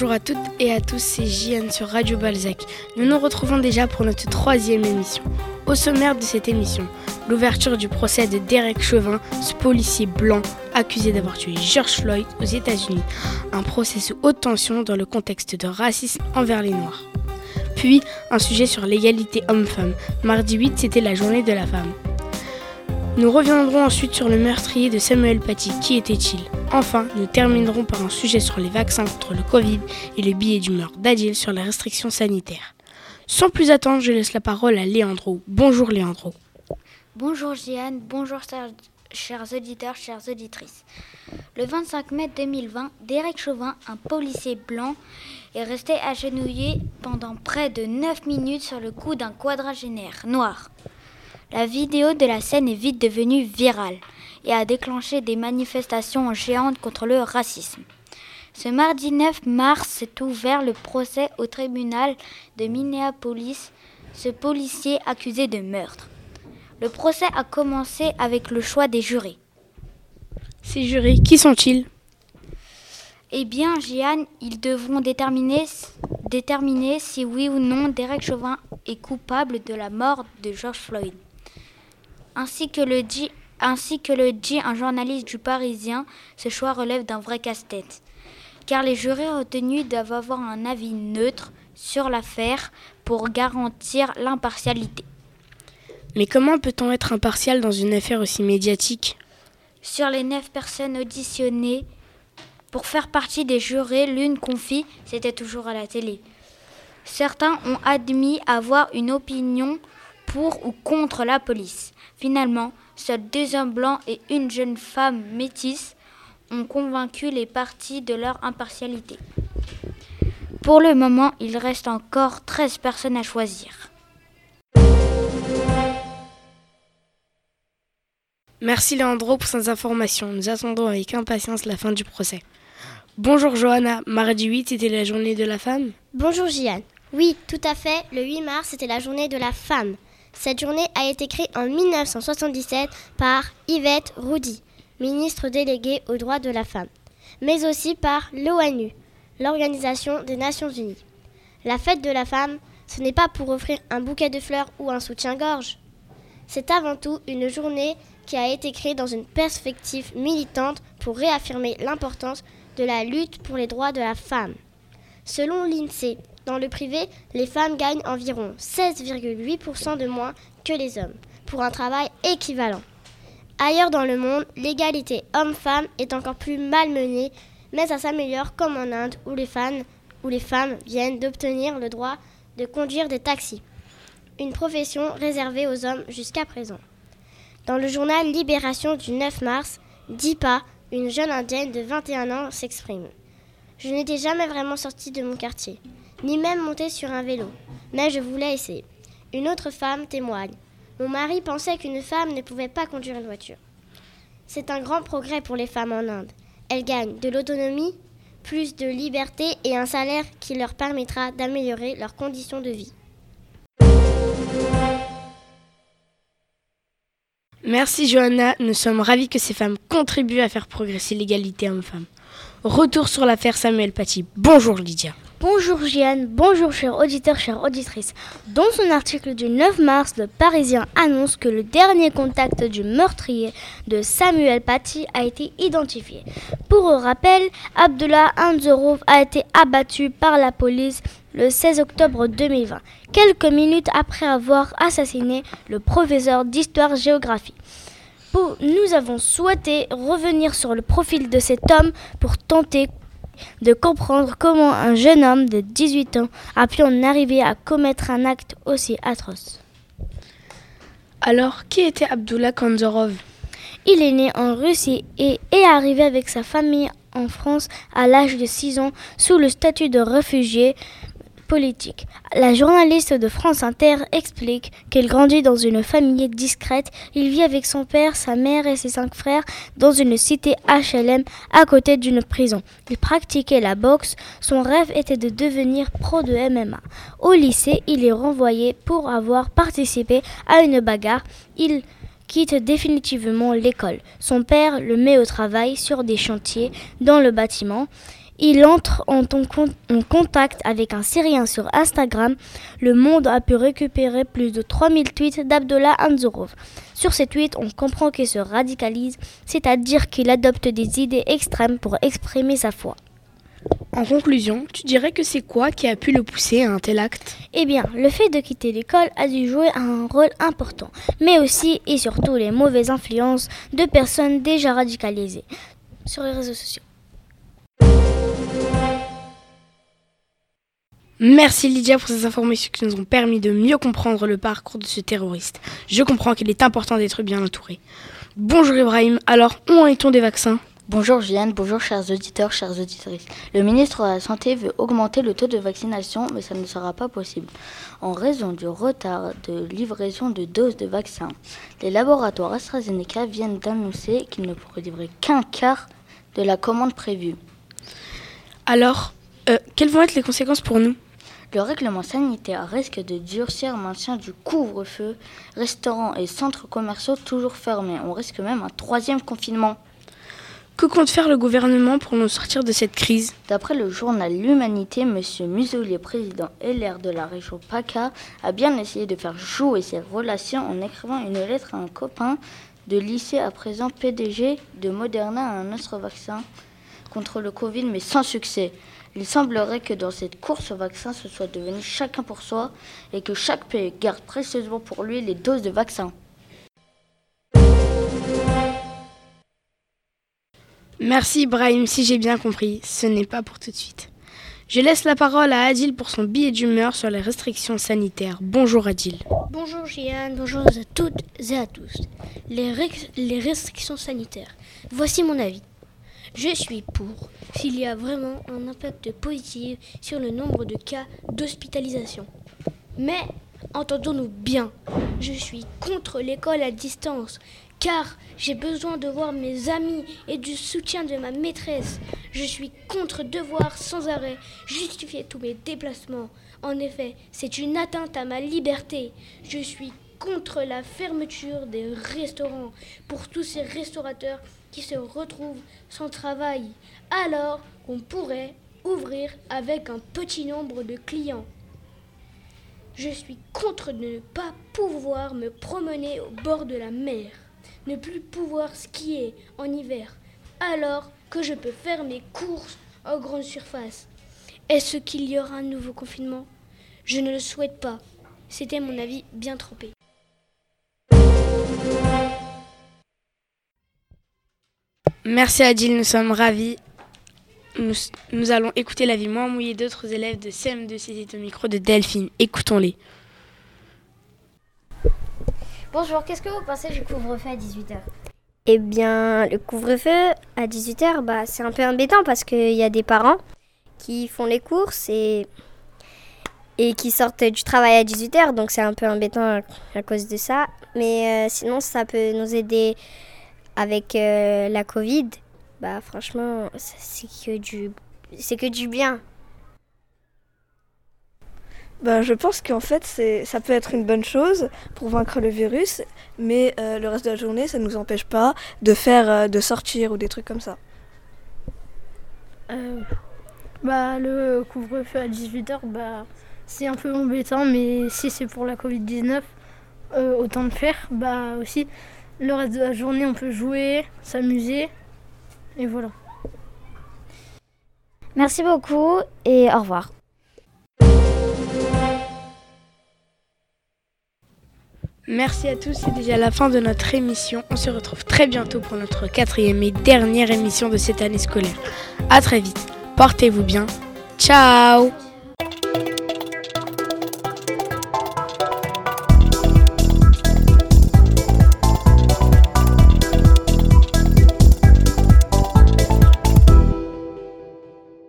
Bonjour à toutes et à tous, c'est JN sur Radio Balzac. Nous nous retrouvons déjà pour notre troisième émission. Au sommaire de cette émission, l'ouverture du procès de Derek Chauvin, ce policier blanc accusé d'avoir tué George Floyd aux États-Unis. Un procès sous haute tension dans le contexte de racisme envers les Noirs. Puis, un sujet sur l'égalité homme-femme. Mardi 8, c'était la journée de la femme. Nous reviendrons ensuite sur le meurtrier de Samuel Paty. Qui était-il? Enfin, nous terminerons par un sujet sur les vaccins contre le Covid et le billet d'humeur d'Adil sur les restrictions sanitaires. Sans plus attendre, je laisse la parole à Léandro. Bonjour Léandro. Bonjour Jeanne, bonjour chers auditeurs, chères auditrices. Le 25 mai 2020, Derek Chauvin, un policier blanc, est resté agenouillé pendant près de 9 minutes sur le cou d'un quadragénaire noir. La vidéo de la scène est vite devenue virale et a déclenché des manifestations géantes contre le racisme. Ce mardi 9 mars s'est ouvert le procès au tribunal de Minneapolis, ce policier accusé de meurtre. Le procès a commencé avec le choix des jurés. Ces jurés, qui sont-ils? Eh bien, Jeanne, ils devront déterminer, déterminer si oui ou non Derek Chauvin est coupable de la mort de George Floyd. Ainsi que le dit, ainsi que le dit un journaliste du Parisien, ce choix relève d'un vrai casse-tête. Car les jurés retenus doivent avoir un avis neutre sur l'affaire pour garantir l'impartialité. Mais comment peut-on être impartial dans une affaire aussi médiatique? Sur les neuf personnes auditionnées, pour faire partie des jurés, l'une confie, c'était toujours à la télé. Certains ont admis avoir une opinion pour ou contre la police. Finalement, seuls deux hommes blancs et une jeune femme métisse ont convaincu les partis de leur impartialité. Pour le moment, il reste encore 13 personnes à choisir. Merci Leandro pour ces informations. Nous attendons avec impatience la fin du procès. Bonjour Johanna, mardi 8 c'était la journée de la femme? Bonjour Gian. Oui, tout à fait, le 8 mars c'était la journée de la femme. Cette journée a été créée en 1977 par Yvette Roudy, ministre déléguée aux droits de la femme, mais aussi par l'ONU, l'Organisation des Nations Unies. La fête de la femme, ce n'est pas pour offrir un bouquet de fleurs ou un soutien-gorge. C'est avant tout une journée qui a été créée dans une perspective militante pour réaffirmer l'importance de la lutte pour les droits de la femme. Selon l'INSEE, dans le privé, les femmes gagnent environ 16,8% de moins que les hommes, pour un travail équivalent. Ailleurs dans le monde, l'égalité homme-femme est encore plus malmenée, mais ça s'améliore comme en Inde où les, où les femmes viennent d'obtenir le droit de conduire des taxis, une profession réservée aux hommes jusqu'à présent. Dans le journal Libération du 9 mars, Dipa, une jeune indienne de 21 ans, s'exprime. Je n'étais jamais vraiment sortie de mon quartier ni même monter sur un vélo. Mais je voulais essayer. Une autre femme témoigne. Mon mari pensait qu'une femme ne pouvait pas conduire une voiture. C'est un grand progrès pour les femmes en Inde. Elles gagnent de l'autonomie, plus de liberté et un salaire qui leur permettra d'améliorer leurs conditions de vie. Merci Johanna, nous sommes ravis que ces femmes contribuent à faire progresser l'égalité homme-femme. Retour sur l'affaire Samuel Paty. Bonjour Lydia. Bonjour Jeanne, bonjour chers auditeurs, chères auditrices. Dans son article du 9 mars, le Parisien annonce que le dernier contact du meurtrier de Samuel Paty a été identifié. Pour rappel, Abdullah Anzorov a été abattu par la police le 16 octobre 2020, quelques minutes après avoir assassiné le professeur d'histoire-géographie. Nous avons souhaité revenir sur le profil de cet homme pour tenter de comprendre comment un jeune homme de 18 ans a pu en arriver à commettre un acte aussi atroce. Alors, qui était Abdullah Kanzorov? Il est né en Russie et est arrivé avec sa famille en France à l'âge de 6 ans sous le statut de réfugié La journaliste de France Inter explique qu'elle grandit dans une famille discrète. Il vit avec son père, sa mère et ses cinq frères dans une cité HLM à côté d'une prison. Il pratiquait la boxe. Son rêve était de devenir pro de MMA. Au lycée, il est renvoyé pour avoir participé à une bagarre. Il quitte définitivement l'école. Son père le met au travail sur des chantiers dans le bâtiment. Il entre en, contact avec un Syrien sur Instagram. Le Monde a pu récupérer plus de 3000 tweets d'Abdullah Anzorov. Sur ces tweets, on comprend qu'il se radicalise, c'est-à-dire qu'il adopte des idées extrêmes pour exprimer sa foi. En conclusion, tu dirais que c'est quoi qui a pu le pousser à un tel acte? Eh bien, le fait de quitter l'école a dû jouer un rôle important, mais aussi et surtout les mauvaises influences de personnes déjà radicalisées sur les réseaux sociaux. Merci Lydia pour ces informations qui nous ont permis de mieux comprendre le parcours de ce terroriste. Je comprends qu'il est important d'être bien entouré. Bonjour Ibrahim, alors où en est-on des vaccins? Bonjour Juliane, bonjour chers auditeurs, chères auditrices. Le ministre de la Santé veut augmenter le taux de vaccination, mais ça ne sera pas possible en raison du retard de livraison de doses de vaccins. Les laboratoires AstraZeneca viennent d'annoncer qu'ils ne pourraient livrer qu'un quart de la commande prévue. Alors, euh, quelles vont être les conséquences pour nous? Le règlement sanitaire risque de durcir le maintien du couvre-feu, restaurants et centres commerciaux toujours fermés. On risque même un troisième confinement. Que compte faire le gouvernement pour nous sortir de cette crise? D'après le journal L'Humanité, M. Muselier, président LR de la région PACA, a bien essayé de faire jouer ses relations en écrivant une lettre à un copain de lycée à présent PDG de Moderna à un autre vaccin contre le Covid, mais sans succès. Il semblerait que dans cette course au vaccin, ce soit devenu chacun pour soi et que chaque pays garde précieusement pour lui les doses de vaccin. Merci Ibrahim, si j'ai bien compris, ce n'est pas pour tout de suite. Je laisse la parole à Adil pour son billet d'humeur sur les restrictions sanitaires. Bonjour Adil. Bonjour Jeanne, bonjour à toutes et à tous. Les, les restrictions sanitaires. Voici mon avis. Je suis pour s'il y a vraiment un impact positif sur le nombre de cas d'hospitalisation. Mais entendons-nous bien, je suis contre l'école à distance car j'ai besoin de voir mes amis et du soutien de ma maîtresse. Je suis contre devoir sans arrêt justifier tous mes déplacements. En effet, c'est une atteinte à ma liberté. Je suis contre la fermeture des restaurants pour tous ces restaurateurs qui se retrouvent sans travail, alors qu'on pourrait ouvrir avec un petit nombre de clients. Je suis contre de ne pas pouvoir me promener au bord de la mer, ne plus pouvoir skier en hiver, alors que je peux faire mes courses en grande surface. Est-ce qu'il y aura un nouveau confinement? Je ne le souhaite pas. C'était mon avis bien trompé. Merci Adil, nous sommes ravis. Nous, allons écouter la vie moins mouillée d'autres élèves de CM2 c'est au micro de Delphine. Écoutons-les. Bonjour, qu'est-ce que vous pensez du couvre-feu à 18h Eh bien, le couvre-feu à 18h, bah, c'est un peu embêtant parce qu'il y a des parents qui font les courses et, et qui sortent du travail à 18h, donc c'est un peu embêtant à, cause de ça. Mais euh, sinon, ça peut nous aider avec euh, la Covid, bah franchement, c'est que du c'est que du bien. Ben, je pense qu'en fait, c'est, ça peut être une bonne chose pour vaincre le virus, mais euh, le reste de la journée, ça ne nous empêche pas de faire, euh, de sortir ou des trucs comme ça. bah, le couvre-feu à 18h, bah, c'est un peu embêtant, mais si c'est pour la Covid-19, autant le faire. Bah, aussi, le reste de la journée, on peut jouer, s'amuser. Et voilà. Merci beaucoup et au revoir. Merci à tous, c'est déjà la fin de notre émission. On se retrouve très bientôt pour notre quatrième et dernière émission de cette année scolaire. A très vite, portez-vous bien. Ciao